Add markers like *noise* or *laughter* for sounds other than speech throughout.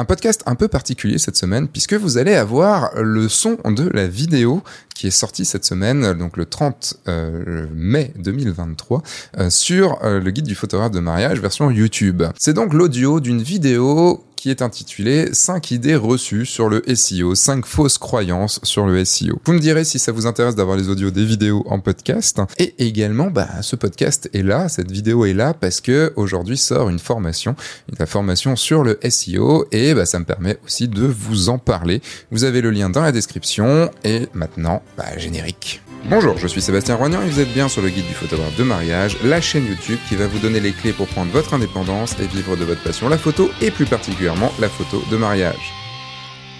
Un podcast un peu particulier cette semaine puisque vous allez avoir le son de la vidéo qui est sortie cette semaine, donc le 30 euh, mai 2023, euh, sur euh, le guide du photographe de mariage version YouTube. C'est donc l'audio d'une vidéo qui est intitulé 5 idées reçues sur le SEO, 5 fausses croyances sur le SEO. Vous me direz si ça vous intéresse d'avoir les audios des vidéos en podcast. Et également, bah, ce podcast est là, cette vidéo est là parce que aujourd'hui sort une formation, une formation sur le SEO et bah, ça me permet aussi de vous en parler. Vous avez le lien dans la description et maintenant, bah, générique. Bonjour, je suis Sébastien Roignan et vous êtes bien sur le guide du photographe de mariage, la chaîne YouTube qui va vous donner les clés pour prendre votre indépendance et vivre de votre passion, la photo et plus particulièrement la photo de mariage.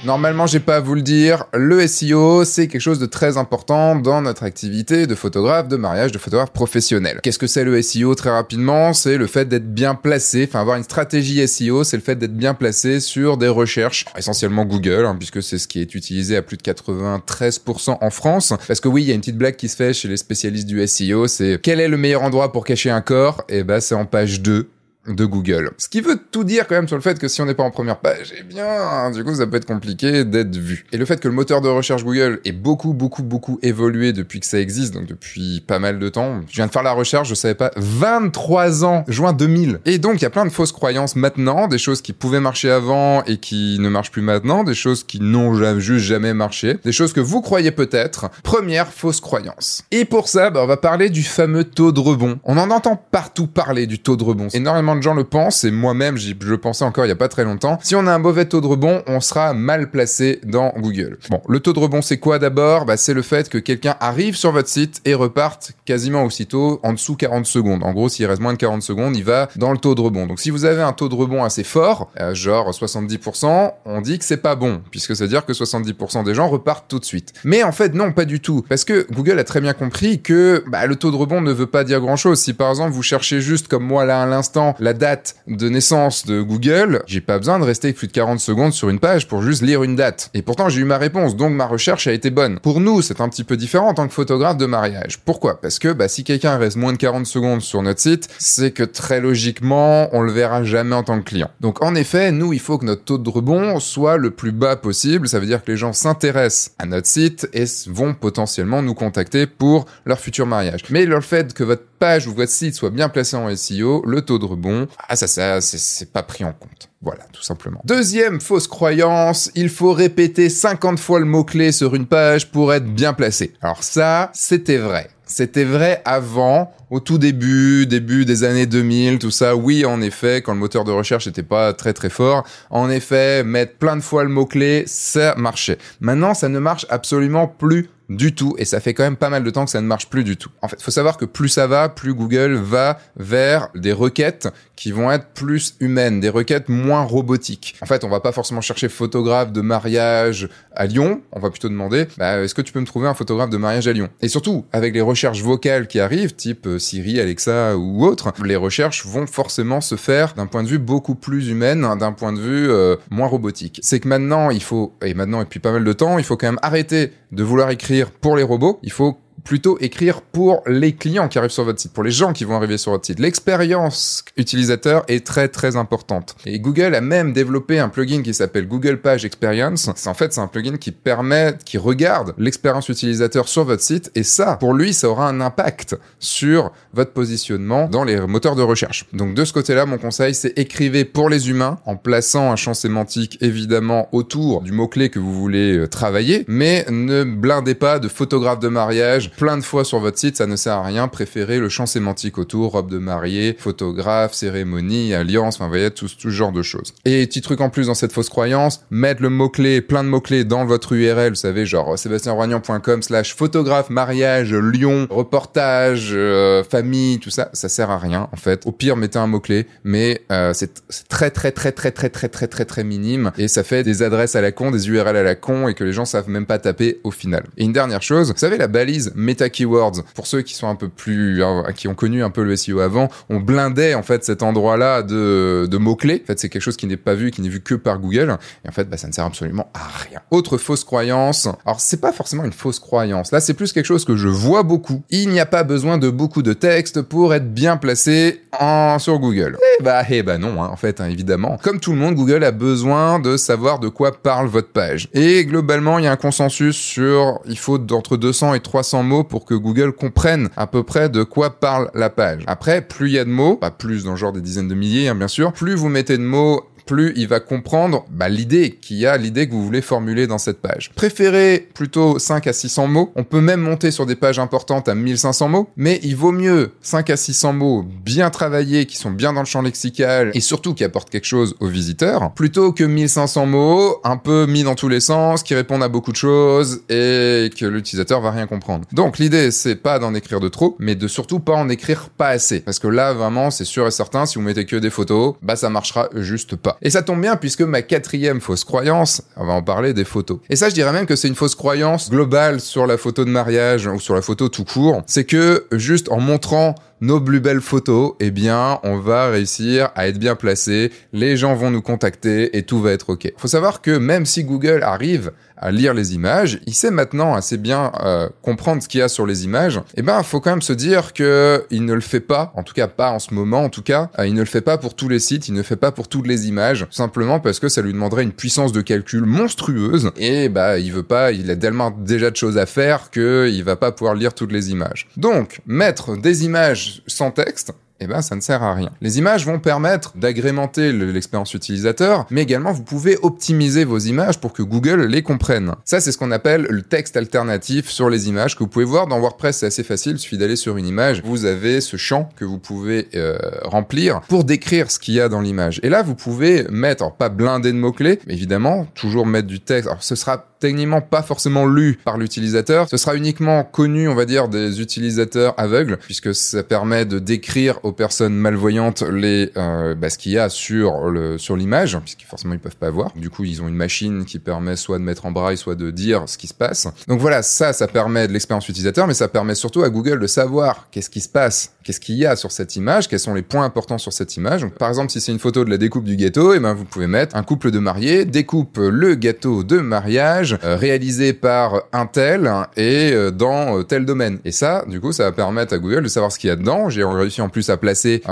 Normalement, j'ai pas à vous le dire, le SEO, c'est quelque chose de très important dans notre activité de photographe de mariage, de photographe professionnel. Qu'est-ce que c'est le SEO très rapidement? C'est le fait d'être bien placé, enfin avoir une stratégie SEO, c'est le fait d'être bien placé sur des recherches, essentiellement Google, hein, puisque c'est ce qui est utilisé à plus de 93% en France. Parce que oui, il y a une petite blague qui se fait chez les spécialistes du SEO, c'est quel est le meilleur endroit pour cacher un corps? Et eh ben c'est en page 2 de Google. Ce qui veut tout dire quand même sur le fait que si on n'est pas en première page, eh bien, du coup, ça peut être compliqué d'être vu. Et le fait que le moteur de recherche Google ait beaucoup, beaucoup, beaucoup évolué depuis que ça existe, donc depuis pas mal de temps. Je viens de faire la recherche, je savais pas, 23 ans, juin 2000. Et donc, il y a plein de fausses croyances maintenant, des choses qui pouvaient marcher avant et qui ne marchent plus maintenant, des choses qui n'ont juste jamais marché, des choses que vous croyez peut-être. Première fausse croyance. Et pour ça, bah, on va parler du fameux taux de rebond. On en entend partout parler du taux de rebond. Énormément de gens le pensent, et moi-même, je le pensais encore il y a pas très longtemps. Si on a un mauvais taux de rebond, on sera mal placé dans Google. Bon, le taux de rebond, c'est quoi d'abord? Bah, C'est le fait que quelqu'un arrive sur votre site et reparte quasiment aussitôt en dessous 40 secondes. En gros, s'il reste moins de 40 secondes, il va dans le taux de rebond. Donc si vous avez un taux de rebond assez fort, euh, genre 70%, on dit que c'est pas bon, puisque ça veut dire que 70% des gens repartent tout de suite. Mais en fait, non, pas du tout. Parce que Google a très bien compris que bah, le taux de rebond ne veut pas dire grand-chose. Si par exemple, vous cherchez juste, comme moi là à l'instant, la date de naissance de Google, j'ai pas besoin de rester plus de 40 secondes sur une page pour juste lire une date. Et pourtant, j'ai eu ma réponse, donc ma recherche a été bonne. Pour nous, c'est un petit peu différent en tant que photographe de mariage. Pourquoi? Parce que bah, si quelqu'un reste moins de 40 secondes sur notre site, c'est que très logiquement, on le verra jamais en tant que client. Donc en effet, nous, il faut que notre taux de rebond soit le plus bas possible. Ça veut dire que les gens s'intéressent à notre site et vont potentiellement nous contacter pour leur futur mariage. Mais le fait que votre page ou votre site soit bien placé en SEO, le taux de rebond, ah ça, ça c'est pas pris en compte. Voilà, tout simplement. Deuxième fausse croyance, il faut répéter 50 fois le mot-clé sur une page pour être bien placé. Alors ça, c'était vrai. C'était vrai avant, au tout début, début des années 2000, tout ça. Oui, en effet, quand le moteur de recherche n'était pas très très fort, en effet, mettre plein de fois le mot-clé, ça marchait. Maintenant, ça ne marche absolument plus du tout et ça fait quand même pas mal de temps que ça ne marche plus du tout. En fait, faut savoir que plus ça va, plus Google va vers des requêtes qui vont être plus humaines, des requêtes moins robotiques. En fait, on va pas forcément chercher photographe de mariage à Lyon, on va plutôt demander bah, est-ce que tu peux me trouver un photographe de mariage à Lyon? Et surtout, avec les recherches vocales qui arrivent, type euh, Siri, Alexa ou autre, les recherches vont forcément se faire d'un point de vue beaucoup plus humaine, d'un point de vue euh, moins robotique. C'est que maintenant, il faut, et maintenant depuis pas mal de temps, il faut quand même arrêter de vouloir écrire pour les robots. Il faut plutôt écrire pour les clients qui arrivent sur votre site, pour les gens qui vont arriver sur votre site. L'expérience utilisateur est très très importante. Et Google a même développé un plugin qui s'appelle Google Page Experience. En fait, c'est un plugin qui permet, qui regarde l'expérience utilisateur sur votre site et ça, pour lui, ça aura un impact sur votre positionnement dans les moteurs de recherche. Donc de ce côté-là, mon conseil, c'est écrivez pour les humains en plaçant un champ sémantique évidemment autour du mot-clé que vous voulez euh, travailler, mais ne blindez pas de photographe de mariage plein de fois sur votre site, ça ne sert à rien. Préférez le champ sémantique autour, robe de mariée, photographe, cérémonie, alliance, enfin, vous voyez, tout, ce genre de choses. Et petit truc en plus dans cette fausse croyance, mettre le mot-clé, plein de mots-clés dans votre URL, vous savez, genre sébastienroignan.com slash photographe, mariage, lion, reportage, euh, famille, tout ça, ça sert à rien, en fait. Au pire, mettez un mot-clé, mais euh, c'est très, très, très, très, très, très, très, très, très minime, et ça fait des adresses à la con, des URL à la con, et que les gens savent même pas taper au final. Et une dernière chose, vous savez, la balise meta keywords. Pour ceux qui sont un peu plus, euh, qui ont connu un peu le SEO avant, on blindait en fait cet endroit-là de, de mots-clés. En fait, c'est quelque chose qui n'est pas vu, qui n'est vu que par Google. Et en fait, bah, ça ne sert absolument à rien. Autre fausse croyance. Alors, c'est pas forcément une fausse croyance. Là, c'est plus quelque chose que je vois beaucoup. Il n'y a pas besoin de beaucoup de texte pour être bien placé en, sur Google. Eh bah, eh bah non, hein, en fait, hein, évidemment. Comme tout le monde, Google a besoin de savoir de quoi parle votre page. Et globalement, il y a un consensus sur il faut d'entre 200 et 300 pour que Google comprenne à peu près de quoi parle la page. Après, plus il y a de mots, pas plus dans le genre des dizaines de milliers, hein, bien sûr, plus vous mettez de mots plus il va comprendre bah, l'idée qu'il y a, l'idée que vous voulez formuler dans cette page. Préférez plutôt 5 à 600 mots. On peut même monter sur des pages importantes à 1500 mots, mais il vaut mieux 5 à 600 mots bien travaillés, qui sont bien dans le champ lexical et surtout qui apportent quelque chose aux visiteurs, plutôt que 1500 mots un peu mis dans tous les sens, qui répondent à beaucoup de choses et que l'utilisateur va rien comprendre. Donc l'idée c'est pas d'en écrire de trop, mais de surtout pas en écrire pas assez. Parce que là vraiment c'est sûr et certain, si vous mettez que des photos, bah ça marchera juste pas. Et ça tombe bien puisque ma quatrième fausse croyance, on va en parler des photos. Et ça, je dirais même que c'est une fausse croyance globale sur la photo de mariage ou sur la photo tout court. C'est que juste en montrant nos plus belles photos, eh bien, on va réussir à être bien placé, les gens vont nous contacter et tout va être ok. Faut savoir que même si Google arrive à lire les images, il sait maintenant assez bien euh, comprendre ce qu'il y a sur les images. Eh ben, faut quand même se dire que il ne le fait pas, en tout cas pas en ce moment, en tout cas, euh, il ne le fait pas pour tous les sites, il ne le fait pas pour toutes les images, simplement parce que ça lui demanderait une puissance de calcul monstrueuse et bah il veut pas, il a tellement déjà de choses à faire que il va pas pouvoir lire toutes les images. Donc mettre des images sans texte, eh ben ça ne sert à rien. Les images vont permettre d'agrémenter l'expérience utilisateur, mais également vous pouvez optimiser vos images pour que Google les comprenne. Ça c'est ce qu'on appelle le texte alternatif sur les images que vous pouvez voir dans WordPress, c'est assez facile, il suffit d'aller sur une image, vous avez ce champ que vous pouvez euh, remplir pour décrire ce qu'il y a dans l'image. Et là vous pouvez mettre, pas blindé de mots-clés, mais évidemment toujours mettre du texte. Alors ce sera techniquement pas forcément lu par l'utilisateur. Ce sera uniquement connu, on va dire, des utilisateurs aveugles, puisque ça permet de décrire aux personnes malvoyantes les euh, bah, ce qu'il y a sur le sur l'image, puisque forcément ils peuvent pas voir. Du coup, ils ont une machine qui permet soit de mettre en braille, soit de dire ce qui se passe. Donc voilà, ça, ça permet de l'expérience utilisateur, mais ça permet surtout à Google de savoir qu'est-ce qui se passe, qu'est-ce qu'il y a sur cette image, quels sont les points importants sur cette image. Par exemple, si c'est une photo de la découpe du gâteau, et eh ben vous pouvez mettre un couple de mariés découpe le gâteau de mariage euh, réalisé par un tel et euh, dans euh, tel domaine. Et ça, du coup, ça va permettre à Google de savoir ce qu'il y a dedans. J'ai réussi en plus à placer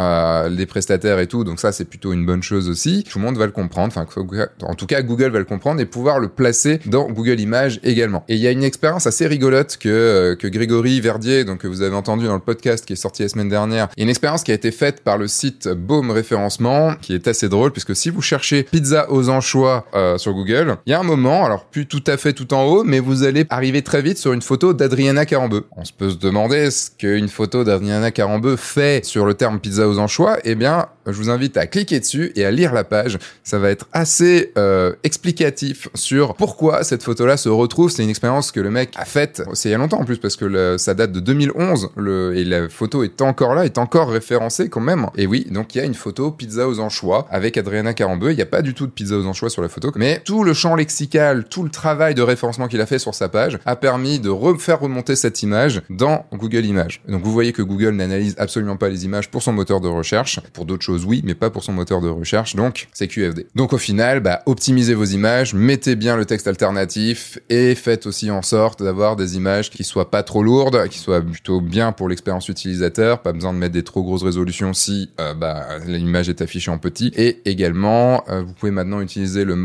les prestataires et tout, donc ça c'est plutôt une bonne chose aussi. Tout le monde va le comprendre. En tout cas, Google va le comprendre et pouvoir le placer dans Google Images également. Et il y a une expérience assez rigolote que que Grégory Verdier, donc que vous avez entendu dans le podcast qui est sorti la semaine dernière, une expérience qui a été faite par le site Baume Référencement, qui est assez drôle puisque si vous cherchez pizza aux anchois euh, sur Google, il y a un moment, alors plus tout à fait tout en haut, mais vous allez arriver très vite sur une photo d'Adriana Carambeu. On se peut se demander ce qu'une photo d'Adriana Carambeu fait sur le terme pizza aux anchois. Eh bien, je vous invite à cliquer dessus et à lire la page. Ça va être assez euh, explicatif sur pourquoi cette photo-là se retrouve. C'est une expérience que le mec a faite, c'est il y a longtemps en plus, parce que ça date de 2011, le, et la photo est encore là, est encore référencée quand même. Et oui, donc il y a une photo pizza aux anchois avec Adriana Carambeu. Il n'y a pas du tout de pizza aux anchois sur la photo, mais tout le champ lexical, tout le travail de référencement qu'il a fait sur sa page a permis de refaire remonter cette image dans Google Images. Donc vous voyez que Google n'analyse absolument pas les images pour son moteur de recherche, pour d'autres choses oui, mais pas pour son moteur de recherche, donc c'est QFD. Donc au final, bah, optimisez vos images, mettez bien le texte alternatif et faites aussi en sorte d'avoir des images qui soient pas trop lourdes, qui soient plutôt bien pour l'expérience utilisateur, pas besoin de mettre des trop grosses résolutions si euh, bah, l'image est affichée en petit. Et également, euh, vous pouvez maintenant utiliser le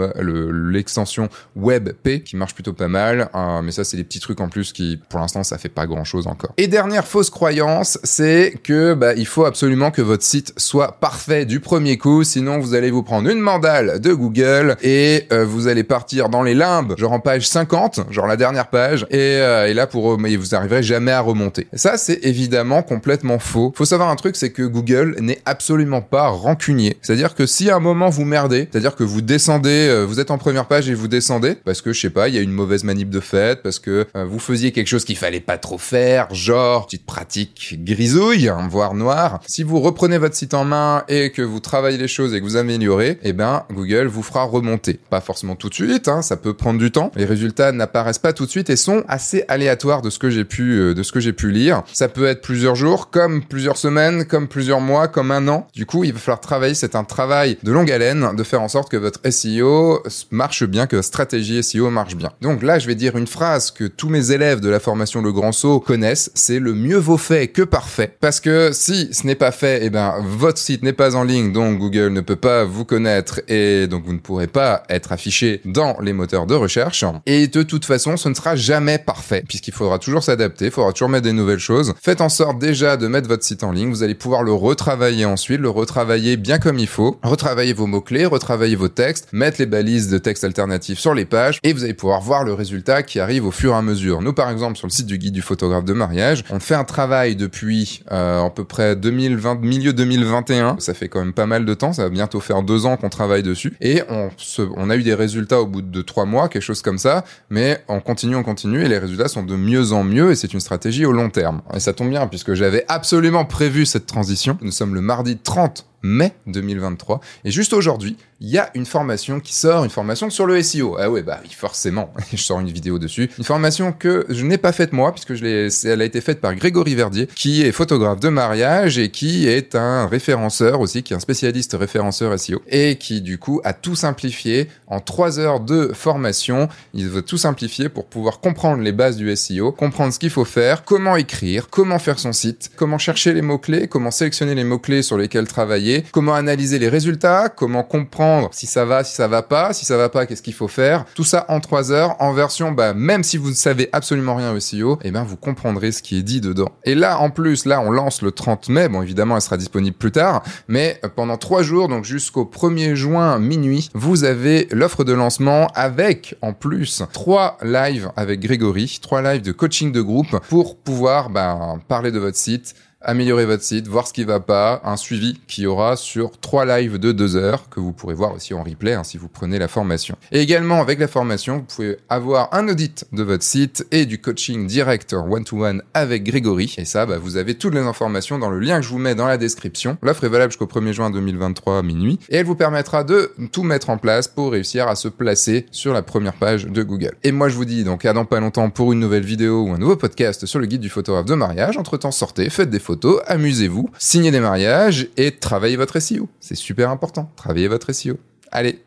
l'extension WebP qui marche plutôt pas mal, euh, mais ça c'est des petits trucs en plus qui, pour l'instant, ça fait pas grand chose encore. Et dernière fausse croyance, c'est que bah, il faut absolument que votre site soit parfait du premier coup, sinon vous allez vous prendre une mandale de Google et euh, vous allez partir dans les limbes, genre en page 50, genre la dernière page, et, euh, et là pour mais vous arriverez jamais à remonter. Ça c'est évidemment complètement faux. Faut savoir un truc, c'est que Google n'est absolument pas rancunier. C'est-à-dire que si à un moment vous merdez, c'est-à-dire que vous descendez, euh, vous êtes en première page et vous descendez, parce que je sais pas, il y a une mauvaise manip de fait parce que euh, vous faisiez quelque chose qu'il fallait pas trop faire, genre petite pratique grisouille, hein, voire noire. Si vous reprenez votre site en main et que vous travaillez les choses et que vous améliorez, eh ben Google vous fera remonter. Pas forcément tout de suite, hein, ça peut prendre du temps. Les résultats n'apparaissent pas tout de suite et sont assez aléatoires de ce que j'ai pu euh, de ce que j'ai pu lire. Ça peut être plusieurs jours, comme plusieurs semaines, comme plusieurs mois, comme un an. Du coup, il va falloir travailler. C'est un travail de longue haleine de faire en sorte que votre SEO marche bien, que votre stratégie SEO marche bien. Donc là, je vais dire une phrase que tous mes élèves de la formation Le Grand Saut connaissent. C'est le mieux vaut fait que parfait. Parce que si ce n'est pas fait, eh ben votre site n'est pas en ligne, donc Google ne peut pas vous connaître et donc vous ne pourrez pas être affiché dans les moteurs de recherche. Et de toute façon, ce ne sera jamais parfait puisqu'il faudra toujours s'adapter, il faudra toujours mettre des nouvelles choses. Faites en sorte déjà de mettre votre site en ligne. Vous allez pouvoir le retravailler ensuite, le retravailler bien comme il faut, retravailler vos mots-clés, retravailler vos textes, mettre les balises de texte alternatifs sur les pages et vous allez pouvoir voir le résultat qui arrive au fur et à mesure. Nous, par exemple, sur le site du guide du photographe de mariage, on fait un travail depuis euh, à peu près 2020, milieu 2021. Ça fait quand même pas mal de temps. Ça va bientôt faire deux ans qu'on travaille dessus et on, se, on a eu des résultats au bout de trois mois, quelque chose comme ça. Mais on continue, on continue et les résultats sont de mieux en mieux et c'est une stratégie au long terme. Et ça tombe bien puisque j'avais absolument prévu cette transition. Nous sommes le mardi 30 mai 2023. Et juste aujourd'hui, il y a une formation qui sort, une formation sur le SEO. Ah ouais, bah oui, forcément, *laughs* je sors une vidéo dessus. Une formation que je n'ai pas faite moi, puisque je elle a été faite par Grégory Verdier, qui est photographe de mariage et qui est un référenceur aussi, qui est un spécialiste référenceur SEO, et qui du coup a tout simplifié en trois heures de formation. Il veut tout simplifier pour pouvoir comprendre les bases du SEO, comprendre ce qu'il faut faire, comment écrire, comment faire son site, comment chercher les mots-clés, comment sélectionner les mots-clés sur lesquels travailler, comment analyser les résultats, comment comprendre si ça va, si ça va pas, si ça va pas, qu'est-ce qu'il faut faire. Tout ça en trois heures, en version, bah, même si vous ne savez absolument rien au SEO, eh ben, vous comprendrez ce qui est dit dedans. Et là, en plus, là, on lance le 30 mai. Bon, évidemment, elle sera disponible plus tard, mais pendant trois jours, donc jusqu'au 1er juin minuit, vous avez l'offre de lancement avec, en plus, trois lives avec Grégory, trois lives de coaching de groupe pour pouvoir, bah, parler de votre site, améliorer votre site, voir ce qui va pas, un suivi qui aura sur trois lives de deux heures que vous pourrez voir aussi en replay hein, si vous prenez la formation. Et également avec la formation, vous pouvez avoir un audit de votre site et du coaching direct one-to-one avec Grégory. Et ça, bah, vous avez toutes les informations dans le lien que je vous mets dans la description. L'offre est valable jusqu'au 1er juin 2023 à minuit et elle vous permettra de tout mettre en place pour réussir à se placer sur la première page de Google. Et moi je vous dis donc à dans pas longtemps pour une nouvelle vidéo ou un nouveau podcast sur le guide du photographe de mariage. Entre temps sortez, faites des amusez-vous, signez des mariages et travaillez votre SEO. C'est super important, travaillez votre SEO. Allez,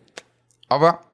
au revoir